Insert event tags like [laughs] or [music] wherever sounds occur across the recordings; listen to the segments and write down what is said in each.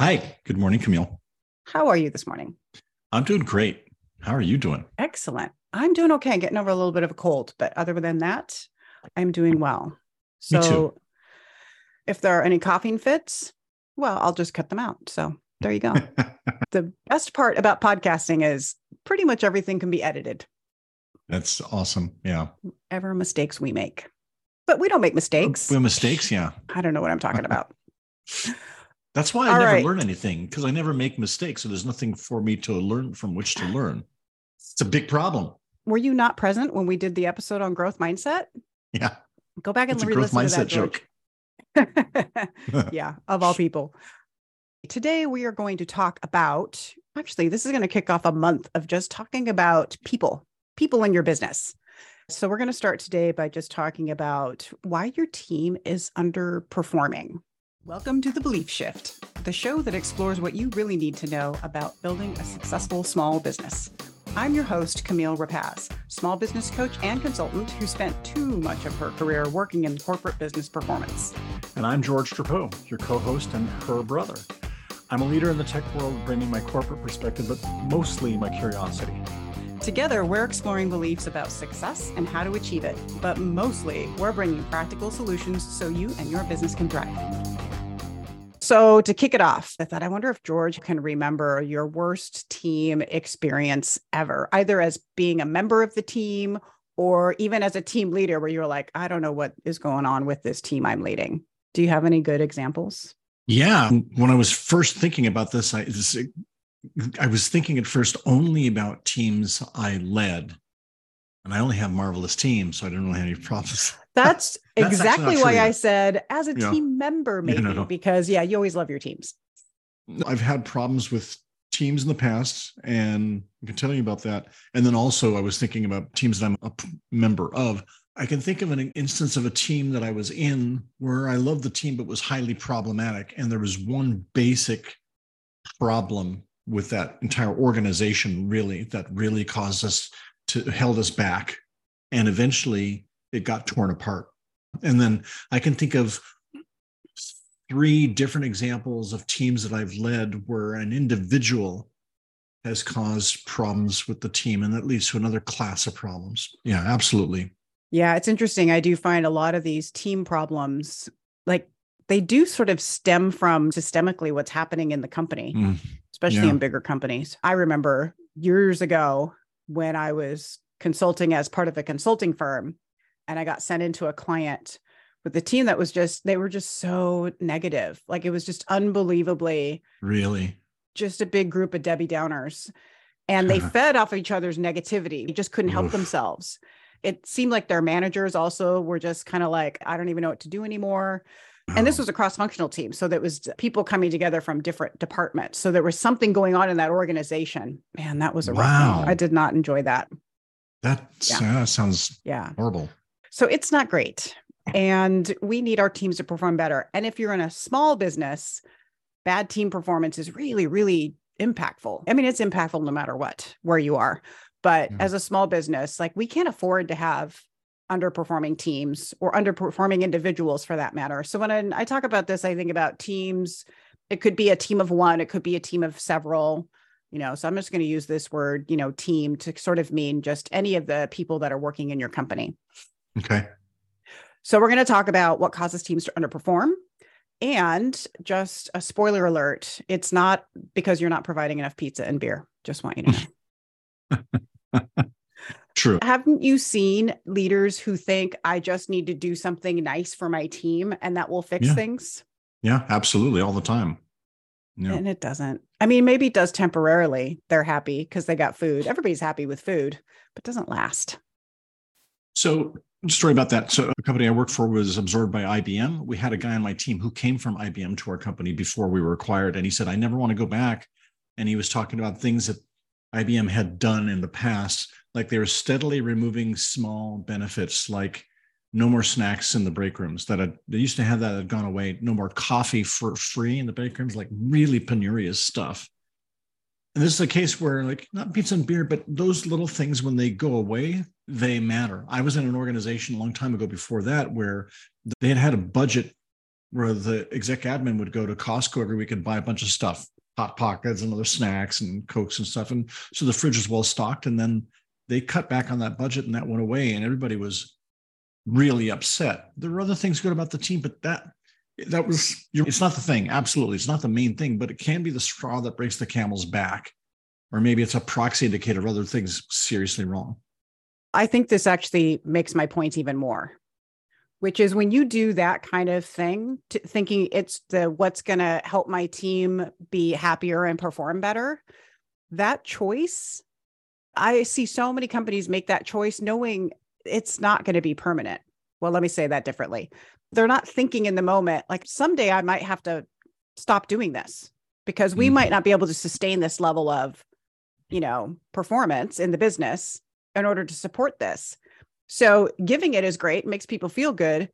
Hi, good morning, Camille. How are you this morning? I'm doing great. How are you doing? Excellent. I'm doing okay. Getting over a little bit of a cold, but other than that, I'm doing well. Me So too. if there are any coughing fits, well, I'll just cut them out. So there you go. [laughs] the best part about podcasting is pretty much everything can be edited, That's awesome. Yeah. ever mistakes we make. But we don't make mistakes. We have mistakes. Yeah. I don't know what I'm talking about. [laughs] That's why I All never right. learn anything because I never make mistakes. So there's nothing for me to learn from which to ah. learn. It's a big problem. Were you not present when we did the episode on growth mindset? Yeah. Go back and It's a growth re-listen mindset to that joke. [laughs] yeah, of all [laughs] people. Today, we are going to talk about actually, this is going to kick off a month of just talking about people, people in your business. So, we're going to start today by just talking about why your team is underperforming. Welcome to The Belief Shift, the show that explores what you really need to know about building a successful small business. I'm your host, Camille Rapacz, small business coach and consultant who spent too much of her career working in corporate business performance. And I'm George Drapeau, your co host and her brother. I'm a leader in the tech world, bringing my corporate perspective, but mostly my curiosity. Together, we're exploring beliefs about success and how to achieve it, but mostly we're bringing practical solutions so you and your business can thrive. So, to kick it off, I thought, I wonder if George can remember your worst team experience ever, either as being a member of the team or even as a team leader, where you're like, I don't know what is going on with this team I'm leading. Do you have any good examples? Yeah. When I was first thinking about this, I, this, I was thinking at first only about teams I led. And I only have marvelous teams, so I didn't really have any problems. That's, [laughs] That's exactly why true I said as a Yeah. team member, Yeah, maybe, no, no. because yeah, you always love your teams. I've had problems with teams in the past, and I can tell you about that. And then also, I was thinking about teams that I'm a member of. I can think of an instance of a team that I was in where I loved the team, but was highly problematic. And there was one basic problem with that entire organization, really, that really caused us to held us back. And eventually, it got torn apart. And then I can think of three different examples of teams that I've led where an individual has caused problems with the team, and that leads to another class of problems. Yeah, absolutely. Yeah, it's interesting. I do find a lot of these team problems, like they do sort of stem from systemically what's happening in the company, Mm, especially yeah. in bigger companies. I remember years ago when I was consulting as part of a consulting firm and I got sent into a client with a team that was just, they were just so negative. Like it was just unbelievably Really? just a big group of Debbie Downers. And they [laughs] fed off of each other's negativity. They just couldn't help Oof. themselves. It seemed like their managers also were just kind of like, I don't even know what to do anymore. And this was a cross functional team. So there was people coming together from different departments. So there was something going on in that organization. Man, that was a rough Wow. one. I did not enjoy that. that yeah. sounds Yeah. horrible. So it's not great. And we need our teams to perform better. And if you're in a small business, bad team performance is really, really impactful. I mean, it's impactful no matter what, where you are. But Yeah. as a small business, like we can't afford to have underperforming teams or underperforming individuals for that matter. So when I, I talk about this, I think about teams. It could be a team of one, it could be a team of several, you know. So I'm just going to use this word, you know, team to sort of mean just any of the people that are working in your company. Okay. So we're going to talk about what causes teams to underperform. And just a spoiler alert, it's not because you're not providing enough pizza and beer. Just want you to know. [laughs] True. Haven't you seen leaders who think I just need to do something nice for my team and that will fix Yeah. things? Yeah, absolutely. All the time. Yeah. And it doesn't. I mean, maybe it does temporarily. They're happy because they got food. Everybody's happy with food, but it doesn't last. So, story about that. So, a company I worked for was absorbed by IBM. We had a guy on my team who came from IBM to our company before we were acquired. And he said, I never want to go back. And he was talking about things that IBM had done in the past, like they were steadily removing small benefits, like no more snacks in the break rooms that had, they used to have that had gone away, no more coffee for free in the break rooms, like really penurious stuff. And this is a case where, like, not pizza and beer, but those little things, when they go away, they matter. I was in an organization a long time ago before that where they had had a budget where the exec admin would go to Costco every week and buy a bunch of stuff, hot pockets and other snacks and cokes and stuff. And so the fridge was well stocked. And then they cut back on that budget and that went away. And everybody was really upset. There were other things good about the team, but that that was it's not the thing. Absolutely. It's not the main thing, but it can be the straw that breaks the camel's back. Or maybe it's a proxy indicator of other things seriously wrong. I think this actually makes my point even more which is when you do that kind of thing, thinking it's the what's going to help my team be happier and perform better. That choice, I see so many companies make that choice knowing it's not going to be permanent. Well, let me say that differently. They're not thinking in the moment, like someday I might have to stop doing this because we mm-hmm. might not be able to sustain this level of, you know, performance in the business in order to support this. So giving it is great, makes people feel good.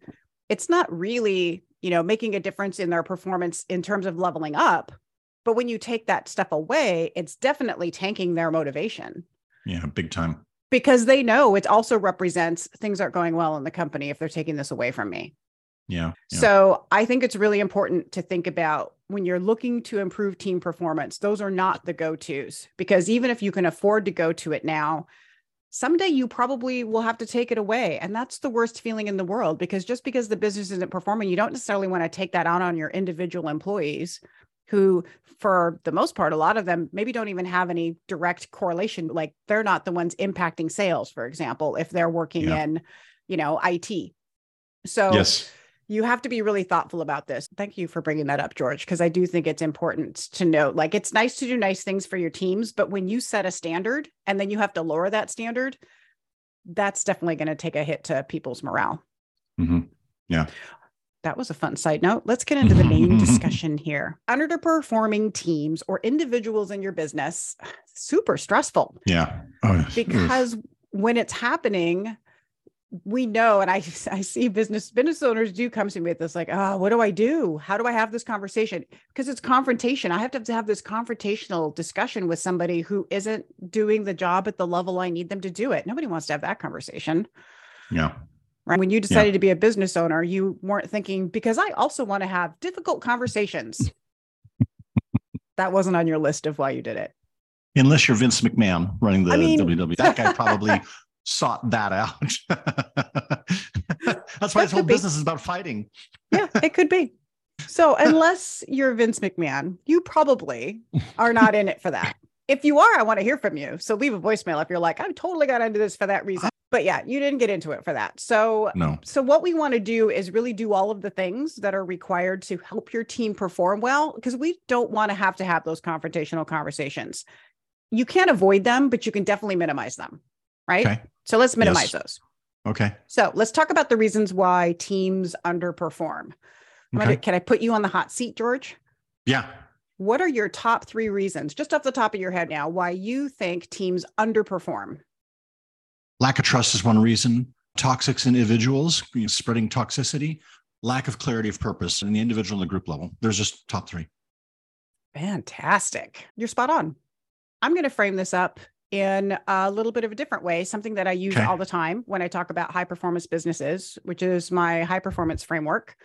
It's not really, you know, making a difference in their performance in terms of leveling up. But when you take that stuff away, it's definitely tanking their motivation. Yeah, big time. Because they know it also represents things aren't going well in the company if they're taking this away from me. Yeah, yeah. So I think it's really important to think about when you're looking to improve team performance, those are not the go tos because even if you can afford to go to it now, someday you probably will have to take it away. And that's the worst feeling in the world because just because the business isn't performing, you don't necessarily want to take that out on your individual employees who, for the most part, a lot of them maybe don't even have any direct correlation. Like they're not the ones impacting sales, for example, if they're working yeah. in, you know, IT. So, yes you have to be really thoughtful about this. Thank you for bringing that up, George, because I do think it's important to note like it's nice to do nice things for your teams, but when you set a standard and then you have to lower that standard, that's definitely going to take a hit to people's morale. Mm-hmm. Yeah. That was a fun side note. Let's get into the main [laughs] discussion here. Underperforming teams or individuals in your business, [sighs] super stressful. Yeah. Oh, because when it's happening, we know and I, [laughs] I see business business owners do come to me with this like oh what do i do how do i have this conversation because it's confrontation i have to, have to have this confrontational discussion with somebody who isn't doing the job at the level i need them to do it nobody wants to have that conversation yeah right when you decided yeah. to be a business owner you weren't thinking because i also want to have difficult conversations [laughs] that wasn't on your list of why you did it unless you're vince mcmahon running the I mean, www that guy [laughs] probably sought that out. [laughs] That's why that his whole business is about fighting. yeah, it could be. So, unless you're Vince McMahon, you probably are not in it for that. If you are, I want to hear from you. So, leave a voicemail if you're like, I totally got into this for that uh-huh. reason. But yeah, you didn't get into it for that. So, no. So, what we want to do is really do all of the things that are required to help your team perform well, because we don't want to have to have those confrontational conversations. You can't avoid them, but you can definitely minimize them right? Okay. So let's minimize yes. those. Okay. So let's talk about the reasons why teams underperform. Okay. Gonna, can I put you on the hot seat, George? Yeah. What are your top three reasons, just off the top of your head now, why you think teams underperform? Lack of trust is one reason. Toxic individuals, you know, spreading toxicity, lack of clarity of purpose in the individual and the group level. There's just top three. Fantastic. You're spot on. I'm going to frame this up in a little bit of a different way, something that I use okay. all the time when I talk about high performance businesses, which is my high performance framework.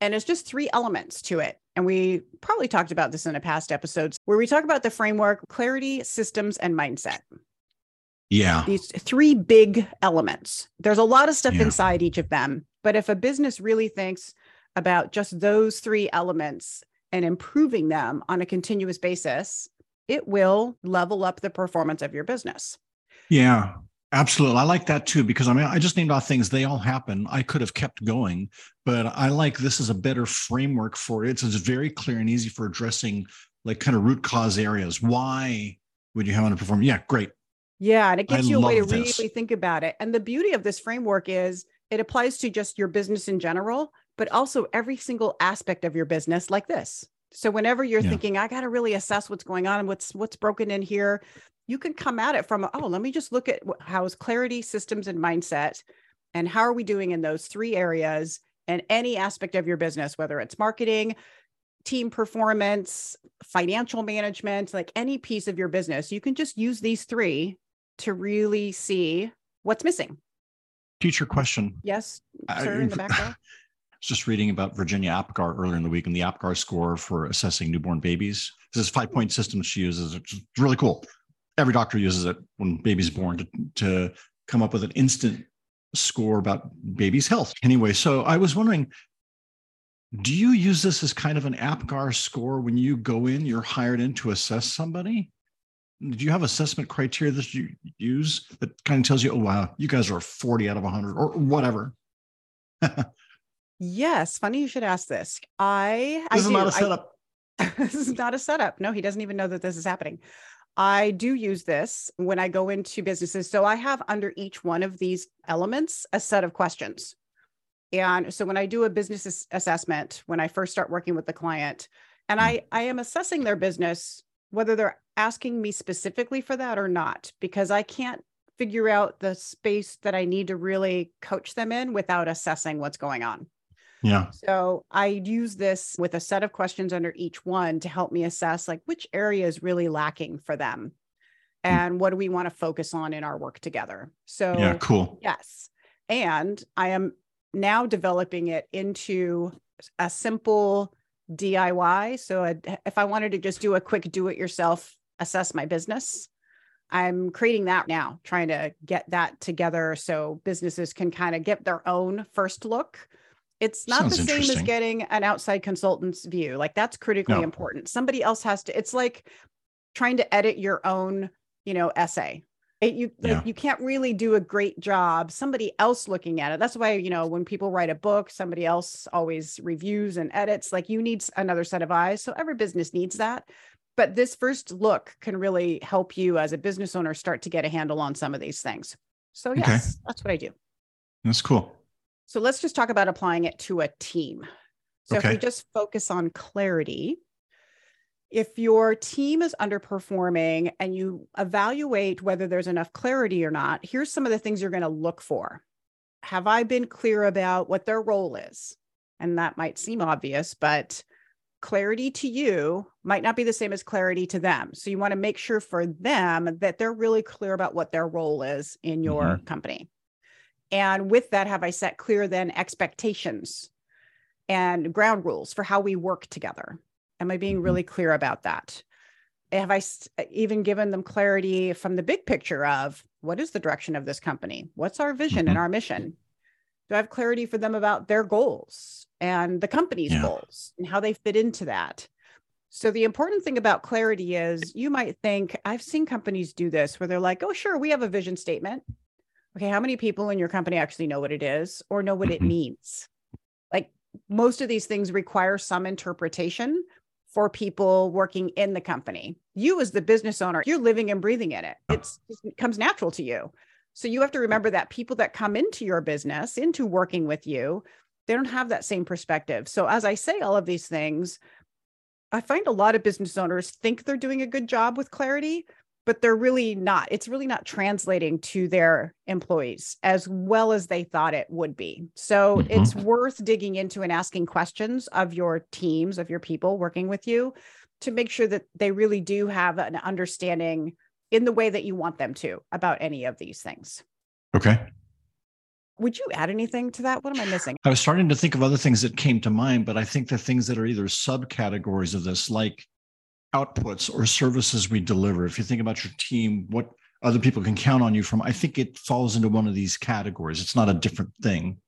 And it's just three elements to it. And we probably talked about this in a past episodes where we talk about the framework, clarity, systems, and mindset. Yeah. These three big elements. There's a lot of stuff yeah. inside each of them. But if a business really thinks about just those three elements and improving them on a continuous basis, it will level up the performance of your business. Yeah, absolutely. I like that too because I mean, I just named off things, they all happen. I could have kept going, but I like this is a better framework for it. So it's very clear and easy for addressing like kind of root cause areas. Why would you have underperform? Yeah, great. Yeah, and it gives I you a way to this. really think about it. And the beauty of this framework is it applies to just your business in general, but also every single aspect of your business like this. So whenever you're yeah. thinking, I got to really assess what's going on and what's what's broken in here, you can come at it from, oh, let me just look at how's clarity, systems, and mindset, and how are we doing in those three areas and any aspect of your business, whether it's marketing, team performance, financial management, like any piece of your business, you can just use these three to really see what's missing. Future question. Yes, sir, in the [laughs] back just reading about Virginia Apgar earlier in the week and the Apgar score for assessing newborn babies. This is five point system she uses. It's really cool. Every doctor uses it when baby's born to, to come up with an instant score about baby's health. Anyway, so I was wondering, do you use this as kind of an APGAR score when you go in, you're hired in to assess somebody? Do you have assessment criteria that you use that kind of tells you, oh, wow, you guys are 40 out of 100 or whatever? [laughs] yes. Funny you should ask this. I, this I is not a setup. I, [laughs] this is not a setup. No, he doesn't even know that this is happening. I do use this when I go into businesses. So I have under each one of these elements a set of questions. And so when I do a business assessment, when I first start working with the client, and hmm. I, I am assessing their business, whether they're asking me specifically for that or not, because I can't figure out the space that I need to really coach them in without assessing what's going on. Yeah. So I use this with a set of questions under each one to help me assess like which area is really lacking for them hmm. and what do we want to focus on in our work together. So Yeah, cool. Yes. And I am now developing it into a simple DIY. So if I wanted to just do a quick do it yourself assess my business, I'm creating that now, trying to get that together so businesses can kind of get their own first look it's not Sounds the same as getting an outside consultant's view. Like that's critically no. important. Somebody else has to, it's like trying to edit your own, you know, essay. It, you yeah. like, you can't really do a great job somebody else looking at it that's why you know when people write a book somebody else always reviews and edits like you need another set of eyes so every business needs that but this first look can really help you as a business owner start to get a handle on some of these things so yes okay. that's what i do that's cool so let's just talk about applying it to a team. So okay. if we just focus on clarity, if your team is underperforming and you evaluate whether there's enough clarity or not, here's some of the things you're going to look for. Have I been clear about what their role is? And that might seem obvious, but clarity to you might not be the same as clarity to them. So you want to make sure for them that they're really clear about what their role is in your mm-hmm. company. And with that, have I set clear then expectations and ground rules for how we work together? Am I being mm-hmm. really clear about that? Have I even given them clarity from the big picture of what is the direction of this company? What's our vision and mm-hmm. our mission? Do I have clarity for them about their goals and the company's yeah. goals and how they fit into that? So, the important thing about clarity is you might think, I've seen companies do this where they're like, oh, sure, we have a vision statement okay, how many people in your company actually know what it is or know what it mm-hmm. means? Like most of these things require some interpretation for people working in the company. You, as the business owner, you're living and breathing in it. It's, it comes natural to you. So you have to remember that people that come into your business, into working with you, they don't have that same perspective. So as I say all of these things, I find a lot of business owners think they're doing a good job with clarity, but they're really not. It's really not translating to their employees as well as they thought it would be. So mm-hmm. it's worth digging into and asking questions of your teams, of your people working with you to make sure that they really do have an understanding in the way that you want them to about any of these things. Okay. Would you add anything to that? What am I missing? I was starting to think of other things that came to mind, but I think the things that are either subcategories of this, like outputs or services we deliver, if you think about your team, what other people can count on you from, I think it falls into one of these categories. It's not a different thing,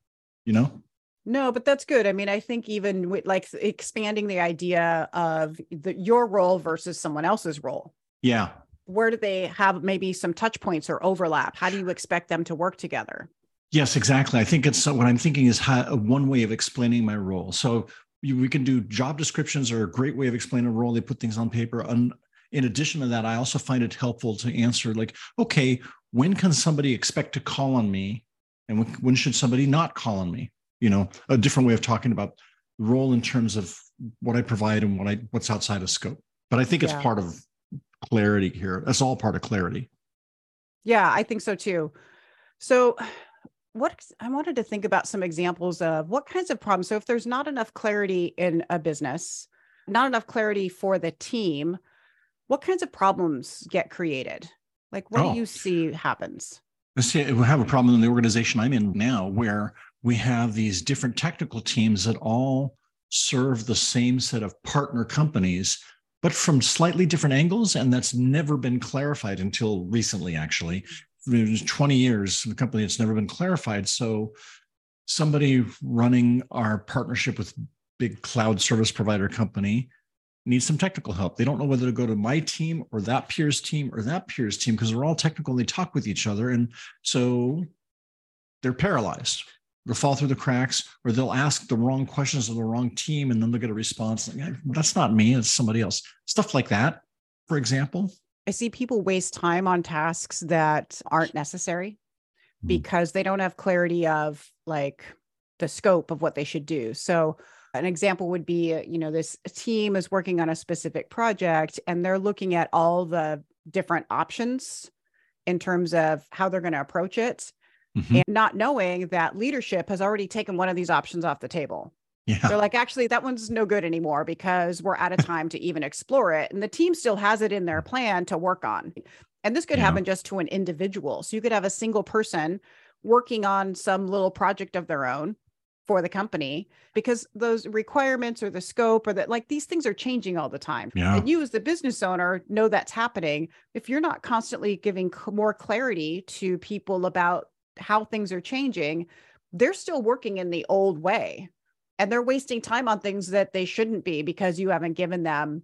you know? No, but that's good. I mean, I think even with like expanding the idea of the, your role versus someone else's role. Yeah. Where do they have maybe some touch points or overlap? How do you expect them to work together? Yes, exactly. I think it's what I'm thinking is how, one way of explaining my role. So you, we can do job descriptions are a great way of explaining a role. They put things on paper. And in addition to that, I also find it helpful to answer like, okay, when can somebody expect to call on me? And when, when should somebody not call on me? You know, a different way of talking about the role in terms of what I provide and what I what's outside of scope. But I think it's yeah. part of clarity here. That's all part of clarity. Yeah, I think so too. So what I wanted to think about some examples of what kinds of problems. So if there's not enough clarity in a business, not enough clarity for the team, what kinds of problems get created? Like what oh. do you see happens? I see, we have a problem in the organization I'm in now where we have these different technical teams that all serve the same set of partner companies, but from slightly different angles. And that's never been clarified until recently, actually. It was 20 years in the company, it's never been clarified. So somebody running our partnership with big cloud service provider company needs some technical help. They don't know whether to go to my team or that peer's team or that peer's team because they're all technical and they talk with each other. And so they're paralyzed. They'll fall through the cracks or they'll ask the wrong questions of the wrong team and then they'll get a response like, that's not me, it's somebody else. Stuff like that, for example. I see people waste time on tasks that aren't necessary hmm. because they don't have clarity of like the scope of what they should do. So an example would be you know this team is working on a specific project and they're looking at all the different options in terms of how they're going to approach it mm-hmm. and not knowing that leadership has already taken one of these options off the table yeah. They're like, actually, that one's no good anymore because we're out of time to even explore it. And the team still has it in their plan to work on. And this could yeah. happen just to an individual. So you could have a single person working on some little project of their own for the company because those requirements or the scope or that like these things are changing all the time. Yeah. And you as the business owner know that's happening. If you're not constantly giving more clarity to people about how things are changing, they're still working in the old way and they're wasting time on things that they shouldn't be because you haven't given them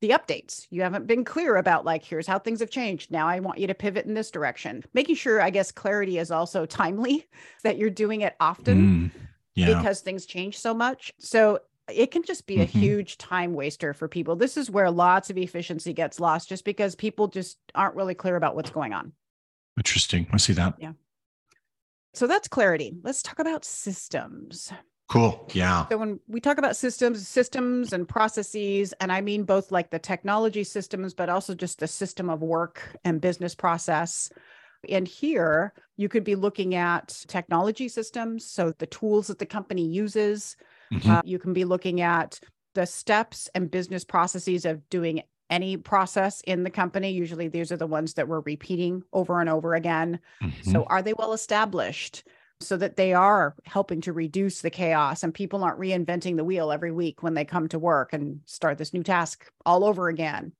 the updates. You haven't been clear about like here's how things have changed. Now I want you to pivot in this direction. Making sure I guess clarity is also [laughs] timely that you're doing it often. Mm yeah. because things change so much. So it can just be a mm-hmm. huge time waster for people. This is where lots of efficiency gets lost just because people just aren't really clear about what's going on. Interesting. I see that. Yeah. So that's clarity. Let's talk about systems. Cool. Yeah. So when we talk about systems, systems and processes, and I mean both like the technology systems, but also just the system of work and business process. And here you could be looking at technology systems, so the tools that the company uses. Mm-hmm. Uh, you can be looking at the steps and business processes of doing any process in the company. Usually, these are the ones that we're repeating over and over again. Mm-hmm. So, are they well established? So that they are helping to reduce the chaos and people aren't reinventing the wheel every week when they come to work and start this new task all over again.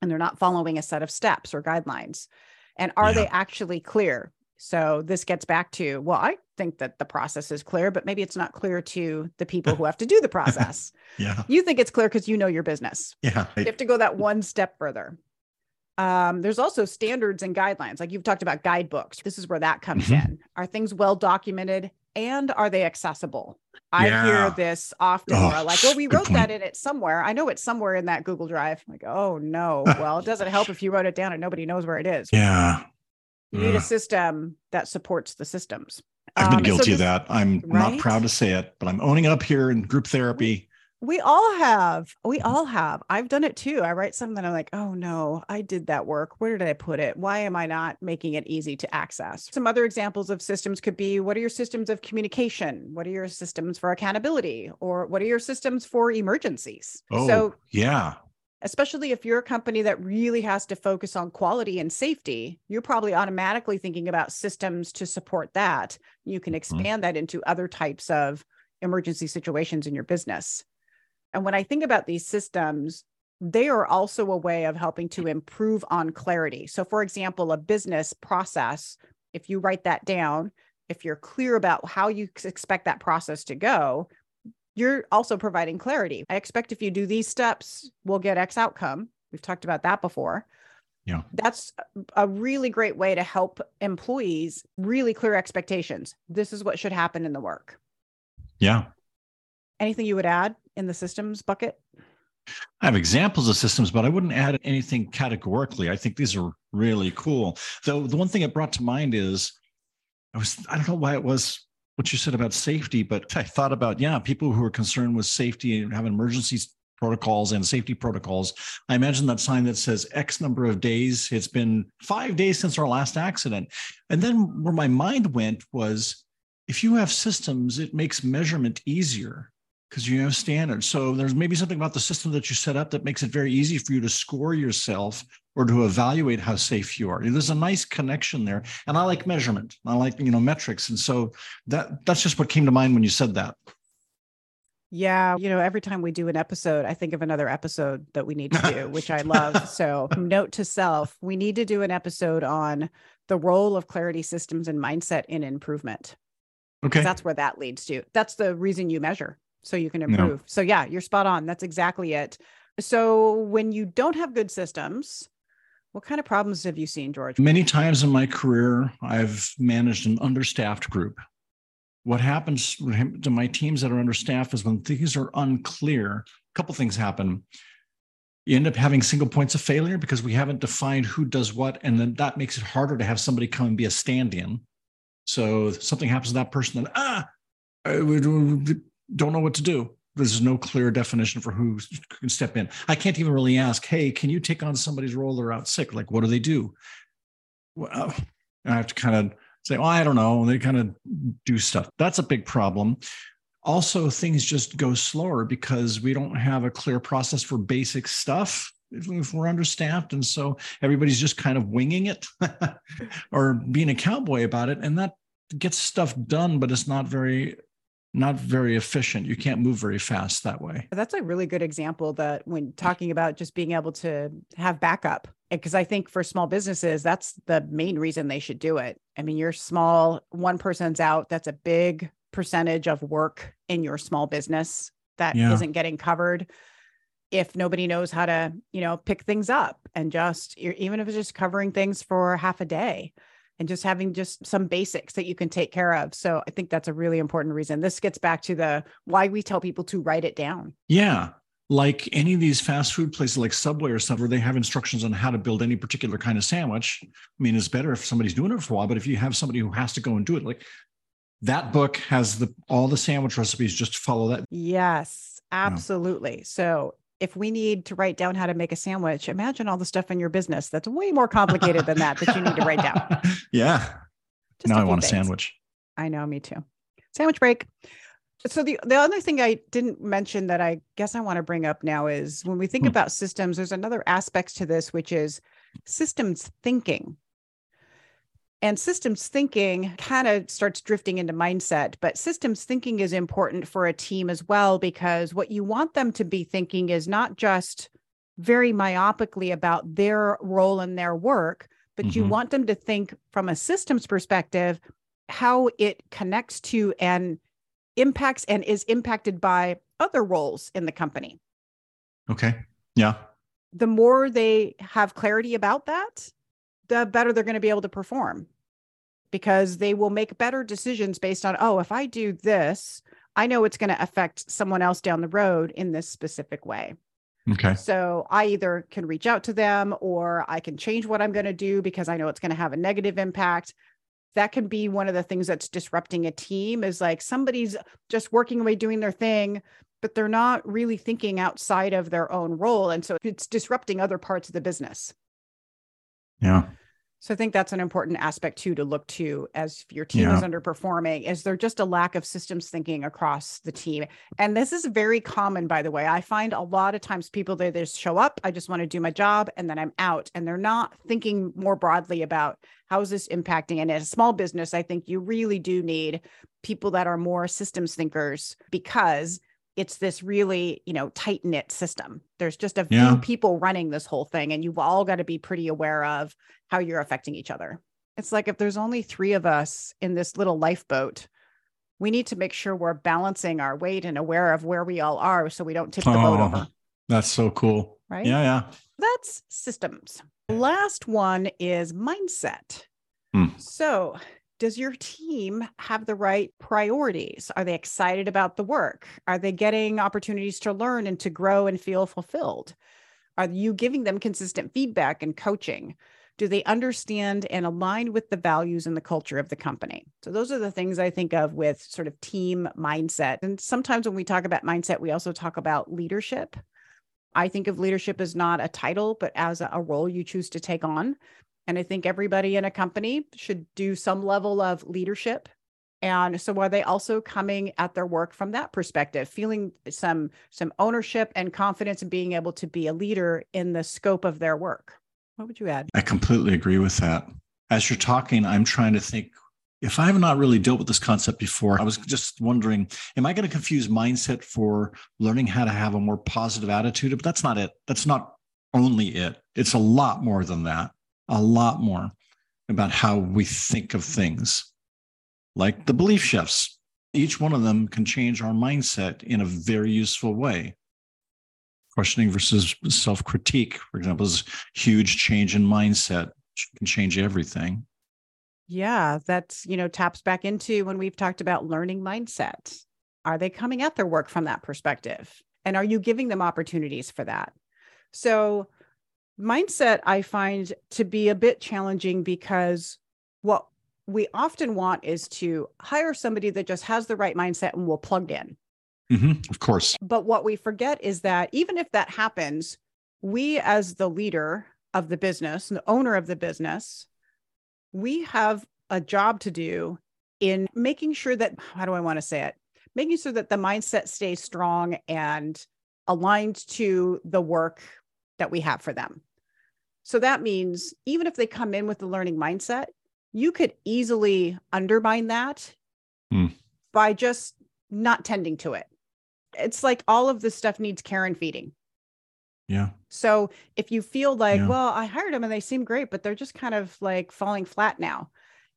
And they're not following a set of steps or guidelines. And are yeah. they actually clear? So this gets back to, well, I think that the process is clear, but maybe it's not clear to the people who have to do the [laughs] process. yeah. You think it's clear because you know your business. Yeah. You have to go that one step further. Um, there's also standards and guidelines. Like you've talked about guidebooks. This is where that comes mm-hmm. in. Are things well documented and are they accessible? I yeah. hear this often oh, like, well, we wrote point. that in it somewhere. I know it's somewhere in that Google Drive. I'm like, oh no. [laughs] well, it doesn't help if you wrote it down and nobody knows where it is. Yeah. You need a system that supports the systems. I've been um, guilty so this, of that. I'm right? not proud to say it, but I'm owning up here in group therapy. We all have. We all have. I've done it too. I write something I'm like, oh no, I did that work. Where did I put it? Why am I not making it easy to access? Some other examples of systems could be what are your systems of communication? What are your systems for accountability? Or what are your systems for emergencies? Oh, so, yeah. Especially if you're a company that really has to focus on quality and safety, you're probably automatically thinking about systems to support that. You can mm-hmm. expand mm-hmm. that into other types of emergency situations in your business. And when I think about these systems, they are also a way of helping to improve on clarity. So, for example, a business process, if you write that down, if you're clear about how you expect that process to go, you're also providing clarity. I expect if you do these steps, we'll get X outcome. We've talked about that before. Yeah. That's a really great way to help employees really clear expectations. This is what should happen in the work. Yeah. Anything you would add? in the systems bucket? I have examples of systems, but I wouldn't add anything categorically. I think these are really cool. Though the one thing it brought to mind is I was I don't know why it was what you said about safety, but I thought about yeah, people who are concerned with safety and have emergency protocols and safety protocols. I imagine that sign that says X number of days. It's been five days since our last accident. And then where my mind went was if you have systems, it makes measurement easier because you have standards. So there's maybe something about the system that you set up that makes it very easy for you to score yourself or to evaluate how safe you are. There's a nice connection there. And I like measurement. I like, you know, metrics. And so that that's just what came to mind when you said that. Yeah. You know, every time we do an episode, I think of another episode that we need to do, [laughs] which I love. So, note to self, we need to do an episode on the role of clarity systems and mindset in improvement. Okay. That's where that leads to. That's the reason you measure so you can improve. So, yeah, you're spot on. That's exactly it. So, when you don't have good systems, what kind of problems have you seen, George? Many times in my career, I've managed an understaffed group what happens to my teams that are understaffed is when things are unclear, a couple things happen. You end up having single points of failure because we haven't defined who does what. And then that makes it harder to have somebody come and be a stand in. So something happens to that person, then, ah, don't know what to do. There's no clear definition for who can step in. I can't even really ask, hey, can you take on somebody's role? They're out sick. Like, what do they do? Well, uh, I have to kind of say, oh, I don't know. And They kind of do stuff. That's a big problem. Also, things just go slower because we don't have a clear process for basic stuff if we're understaffed. And so everybody's just kind of winging it [laughs] or being a cowboy about it. And that gets stuff done, but it's not very not very efficient. You can't move very fast that way. That's a really good example that when talking about just being able to have backup, because I think for small businesses, that's the main reason they should do it. I mean, you're small, one person's out, that's a big percentage of work in your small business that yeah. not getting covered. If nobody knows how to, you know, pick things up and just even if it's just covering things for half a day, and just having just some basics that you can take care of. So I think that's a really important reason. This gets back to the why we tell people to write it down. Yeah. Like any of these fast food places like Subway or stuff where they have instructions on how to build any particular kind of sandwich. I mean, it's better if somebody's doing it for a while, but if you have somebody who has to go and do it, like that book has the all the sandwich recipes, just follow that. Yes, absolutely. Yeah. So if we need to write down how to make a sandwich, imagine all the stuff in your business that's way more complicated than that that you need to write down. [laughs] yeah. Just now I want things. a sandwich. I know, me too. Sandwich break. So the the other thing I didn't mention that I guess I want to bring up now is when we think hmm. about systems, there's another aspect to this, which is systems thinking. And systems thinking kind of starts drifting into mindset, but systems thinking is important for a team as well, because what you want them to be thinking is not just very myopically about their role in their work, but mm-hmm. you want them to think from a systems perspective how it connects to and impacts and is impacted by other roles in the company. Okay. Yeah. The more they have clarity about that, the better they're going to be able to perform because they will make better decisions based on, oh, if I do this, I know it's going to affect someone else down the road in this specific way. Okay. So I either can reach out to them or I can change what I'm going to do because I know it's going to have a negative impact. That can be one of the things that's disrupting a team is like somebody's just working away doing their thing, but they're not really thinking outside of their own role. And so it's disrupting other parts of the business. Yeah. So I think that's an important aspect too to look to as your team yeah. is underperforming. Is there just a lack of systems thinking across the team? And this is very common, by the way. I find a lot of times people they just show up, I just want to do my job, and then I'm out, and they're not thinking more broadly about how is this impacting. And as a small business, I think you really do need people that are more systems thinkers because it's this really you know tight knit system. There's just a few yeah. people running this whole thing and you've all got to be pretty aware of how you're affecting each other. It's like if there's only three of us in this little lifeboat we need to make sure we're balancing our weight and aware of where we all are so we don't tip the oh, boat over. that's so cool. Right? Yeah yeah. That's systems. Last one is mindset. Hmm. so does your team have the right priorities? Are they excited about the work? Are they getting opportunities to learn and to grow and feel fulfilled? Are you giving them consistent feedback and coaching? Do they understand and align with the values and the culture of the company? So, those are the things I think of with sort of team mindset. And sometimes when we talk about mindset, we also talk about leadership. I think of leadership as not a title, but as a role you choose to take on. And I think everybody in a company should do some level of leadership And so are they also coming at their work from that perspective, feeling some some ownership and confidence in being able to be a leader in the scope of their work? What would you add? I completely agree with that. As you're talking, I'm trying to think if I have not really dealt with this concept before, I was just wondering, am I going to confuse mindset for learning how to have a more positive attitude? But that's not it. That's not only it. It's a lot more than that, a lot more about how we think of things. Like the belief shifts, each one of them can change our mindset in a very useful way. Questioning versus self critique, for example, is huge change in mindset, can change everything. Yeah, that's, you know, taps back into when we've talked about learning mindset. Are they coming at their work from that perspective? And are you giving them opportunities for that? So, mindset I find to be a bit challenging because what we often want is to hire somebody that just has the right mindset and will plug in. Mm-hmm, of course. But what we forget is that even if that happens, we as the leader of the business, the owner of the business, we have a job to do in making sure that, how do I want to say it? Making sure that the mindset stays strong and aligned to the work that we have for them. So that means even if they come in with the learning mindset, you could easily undermine that mm. by just not tending to it. It's like all of this stuff needs care and feeding. Yeah. So if you feel like, yeah. well, I hired them and they seem great, but they're just kind of like falling flat now,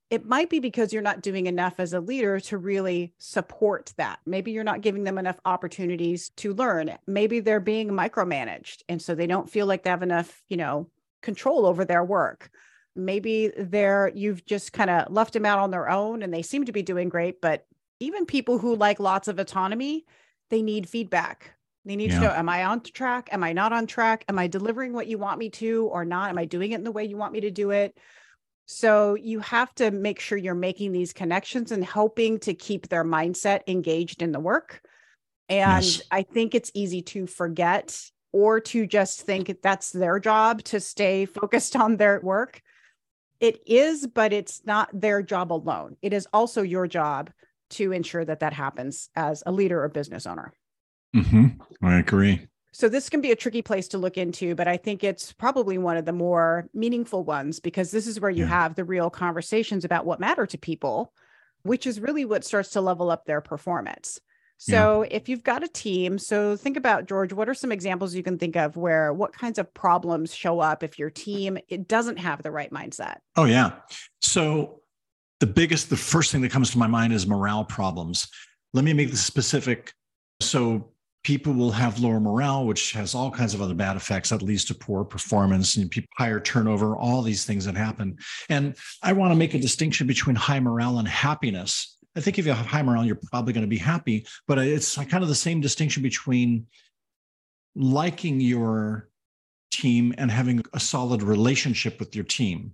it might be because you're not doing enough as a leader to really support that. Maybe you're not giving them enough opportunities to learn. Maybe they're being micromanaged. And so they don't feel like they have enough, you know, control over their work. Maybe they're, you've just kind of left them out on their own and they seem to be doing great. But even people who like lots of autonomy, they need feedback they need yeah. to know Am I on track? Am I not on track? Am I delivering what you want me to or not? Am I doing it in the way you want me to do it? So you have to make sure you're making these connections and helping to keep their mindset engaged in the work. And yes. I think it's easy to forget or to just think that's their job to stay [laughs] focused on their work. It is, but it's not their job alone. It is also your job to ensure that that happens as a leader or business owner. Mm-hmm. I agree. So this can be a tricky place to look into, but I think it's probably one of the more meaningful ones because this is where you yeah. have the real conversations about what matter to people, which is really what starts to level up their performance. So yeah. if you've got a team, so think about George, what are some examples you can think of where what kinds of problems show up if your team it doesn't have the right mindset? Oh yeah. So the biggest the first thing that comes to my mind is morale problems. Let me make this specific. So people will have lower morale, which has all kinds of other bad effects that leads to poor performance and higher turnover, all these things that happen. And I want to make a distinction between high morale and happiness. I think if you have high morale, you're probably going to be happy, but it's kind of the same distinction between liking your team and having a solid relationship with your team.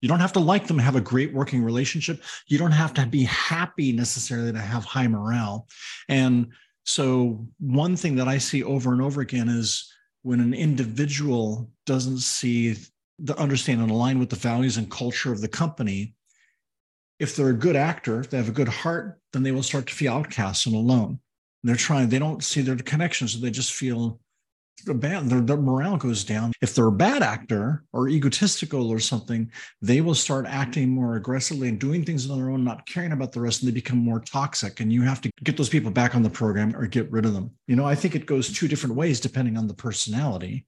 You don't have to like them, have a great working relationship. You don't have to be happy necessarily to have high morale. And so, one thing that I see over and over again is when an individual doesn't see the understand and align with the values and culture of the company, if they're a good actor, if they have a good heart, then they will start to feel outcast and alone. they're trying, they don't see their connections, so they just feel bad, their, their morale goes down. If they're a bad actor or egotistical or something, they will start acting more aggressively and doing things on their own, not caring about the rest, and they become more toxic. And you have to get those people back on the program or get rid of them. You know, I think it goes two different ways depending on the personality.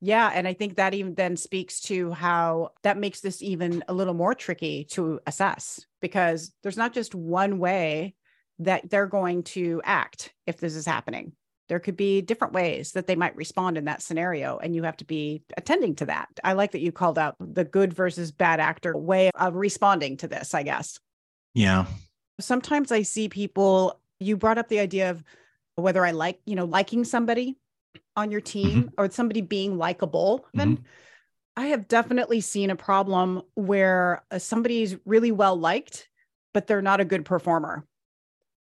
Yeah. And I think that even then speaks to how that makes this even a little more tricky to assess because there's not just one way that they're going to act if this is happening there could be different ways that they might respond in that scenario and you have to be attending to that i like that you called out the good versus bad actor way of responding to this i guess yeah sometimes i see people you brought up the idea of whether i like you know liking somebody on your team mm-hmm. or somebody being likable mm-hmm. i have definitely seen a problem where uh, somebody's really well liked but they're not a good performer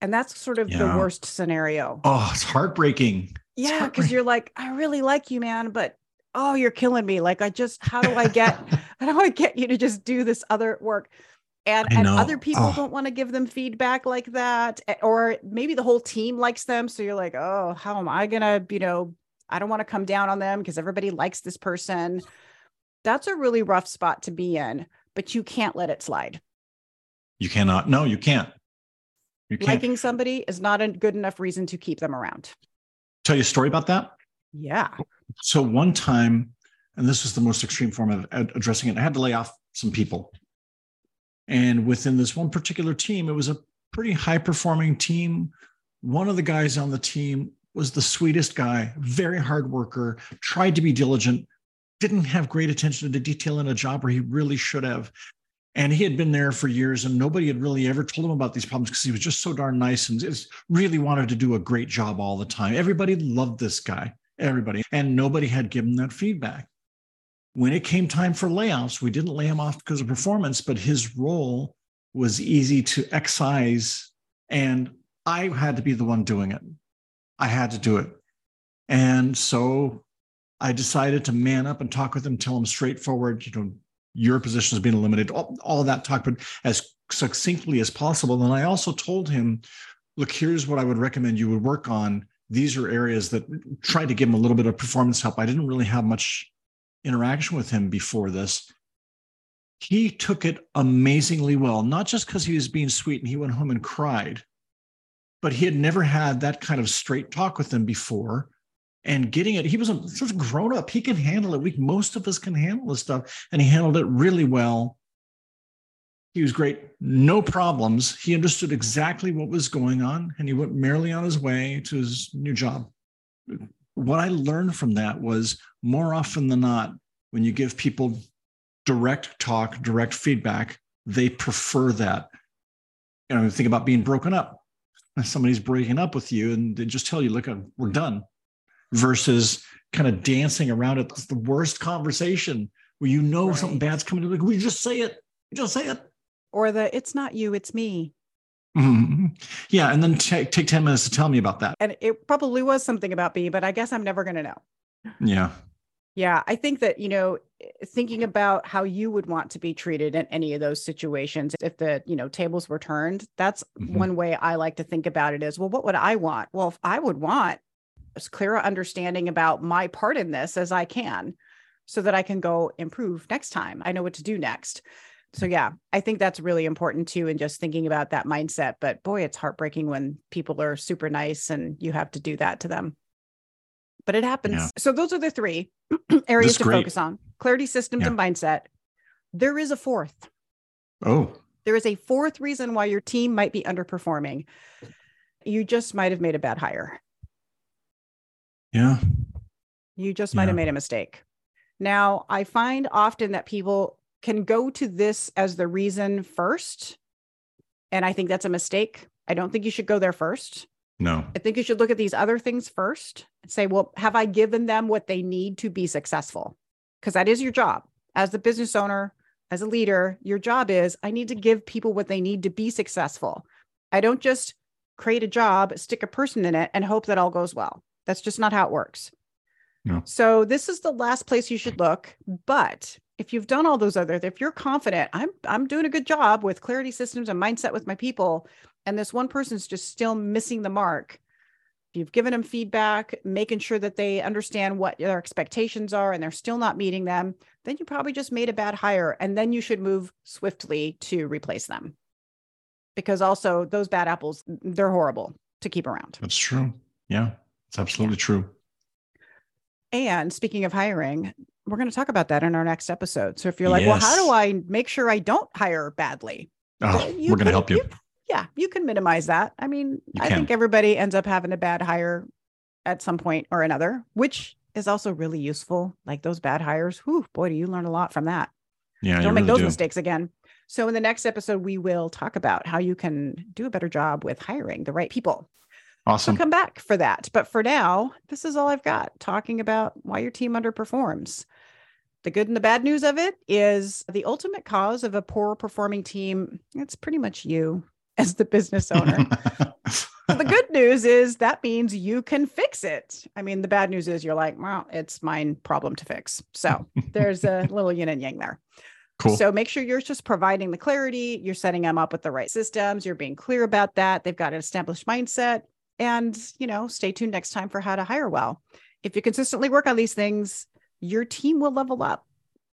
and that's sort of yeah. the worst scenario. Oh, it's heartbreaking. Yeah, because you're like, I really like you, man, but oh, you're killing me. Like, I just, how do I get, [laughs] how do I get you to just do this other work? and, and other people Oh. don't want to give them feedback like that eh, or maybe the whole team likes them so you're like oh how am i gonna you know i don't want to come down on them because everybody likes this person that's a really rough spot to be in but you can't let it slide You cannot. No, you can't. Liking somebody is not a good enough reason to keep them around Tell you a story about that. yeah So one time, and this was the most extreme form of addressing it, I had to lay off some people. And within this one particular team, it was a pretty high performing team. One of the guys on the team was the sweetest guy, very hard worker, tried to be diligent, didn't have great attention to detail in a job where he really should have. And he had been there for years, and nobody had really ever told him about these problems because he was just so darn nice and just really wanted to do a great job all the time. Everybody loved this guy, everybody, and nobody had given that feedback. When it came time for layoffs, we didn't lay him off because of performance, but his role was easy to excise. And I had to be the one doing it. I had to do it. And so I decided to man up and talk with him, tell him straightforward, you know, your position is being eliminated, all, all that talk, but as succinctly as possible. And I also told him, look, here's what I would recommend you would work on. These are areas that try to give him a little bit of performance help. I didn't really have much interaction with him before this. He took it amazingly well, not just because he was being sweet and he went home and cried, but he had never had that kind of straight talk with him before and getting it. He was a grown up. He can handle it. We most of us can handle this stuff, and he handled it really well. He was great, no problems. He understood exactly what was going on, and he went merrily on his way to his new job. What I learned from that was more often than not, when you give people direct talk, direct feedback, they prefer that. You know, think about being broken up. Somebody's breaking up with you, and they just tell you, "Look, we're done." Versus kind of dancing around it. It's the worst conversation where you know Right. something bad's coming. Like, we just say it. Just say it. or the it's not you it's me Mhm. Yeah. And then take take 10 minutes to tell me about that. and it probably was something about me but i guess i'm never going to know Yeah. Yeah, I think that, you know, thinking about how you would want to be treated in any of those situations, if the, you know, tables were turned, that's Mhm. one way I like to think about it is, well, what would I want? Well, if I would want as clear a understanding about my part in this as I can so that I can go improve next time. I know what to do next. So yeah, I think that's really important too in just thinking about that mindset, but boy, it's heartbreaking when people are super nice and you have to do that to them. But it happens. Yeah. So those are the three [clears throat] areas to focus on clarity systems Yeah. and mindset there is a fourth Oh, there is a fourth reason why your team might be underperforming you just might have made a bad hire yeah. you just might have made a mistake now i find often that people can go to this as the reason first and i think that's a mistake i don't think you should go there first No. I think you should look at these other things first and say, well, have I given them what they need to be successful? Because that is your job as the business owner, as a leader. Your job is I need to give people what they need to be successful. I don't just create a job, stick a person in it, and hope that all goes well. That's just not how it works. No. So this is the last place you should look. But if you've done all those other, if you're confident, I'm I'm doing a good job with clarity systems and mindset with my people, and this one person's just still missing the mark if you've given them feedback making sure that they understand what their expectations are and they're still not meeting them then you probably just made a bad hire and then you should move swiftly to replace them because also those bad apples they're horrible to keep around That's true. Yeah. It's absolutely true. and speaking of hiring we're going to talk about that in our next episode so if you're like well how do i make sure i don't hire badly Oh, you we're going to help you. yeah, you can minimize that. I mean, You I can. think everybody ends up having a bad hire at some point or another, which is also really useful. Like those bad hires, whew, boy, do you learn a lot from that. Yeah. Don't make really those do. mistakes again. So, in the next episode, we will talk about how you can do a better job with hiring the right people. Awesome. So, come back for that. But for now, this is all I've got talking about why your team underperforms. The good and the bad news of it is the ultimate cause of a poor performing team. It's pretty much you [laughs] as the business owner. [laughs] So the good news is that means you can fix it. I mean, the bad news is you're like, well, it's mine problem to fix. So [laughs] there's a little yin and yang there. Cool. So make sure you're just providing the clarity, you're setting them up with the right systems, you're being clear about that. They've got an established mindset. And, you know, stay tuned next time for how to hire well. If you consistently work on these things, your team will level up.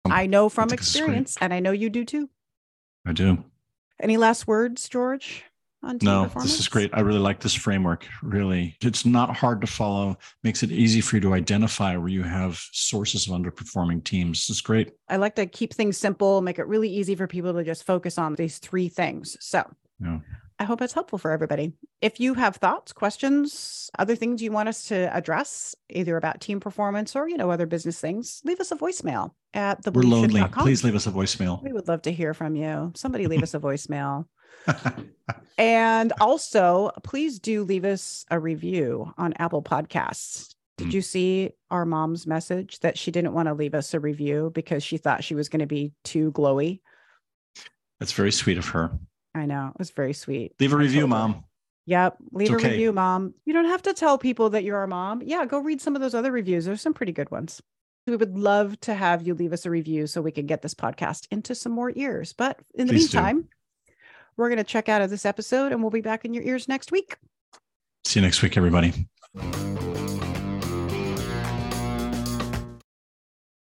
Um, I know from think this is great. experience, and I know you do too. I do. Any last words, George? On team No, this is great. I really like this framework. Really, it's not hard to follow. Makes it easy for you to identify where you have sources of underperforming teams. This is great. I like to keep things simple, make it really easy for people to just focus on these three things. So Yeah. I hope it's helpful for everybody. If you have thoughts, questions, other things you want us to address, either about team performance or, you know, other business things, leave us a voicemail at the We're lonely. Please leave us a voicemail. We would love to hear from you. Somebody leave us a voicemail. [laughs] And also, please do leave us a review on Apple Podcasts. Did Mm. you see our mom's message that she didn't want to leave us a review because she thought she was going to be too glowy? That's very sweet of her. I know. It was very sweet. Leave a review, mom. Yep. Leave It's a okay. review, mom. You don't have to tell people that you're our mom. Yeah, go read some of those other reviews. There's some pretty good ones. We would love to have you leave us a review so we can get this podcast into some more ears. But in the Please do. meantime, we're going to check out of this episode and we'll be back in your ears next week. See you next week, everybody.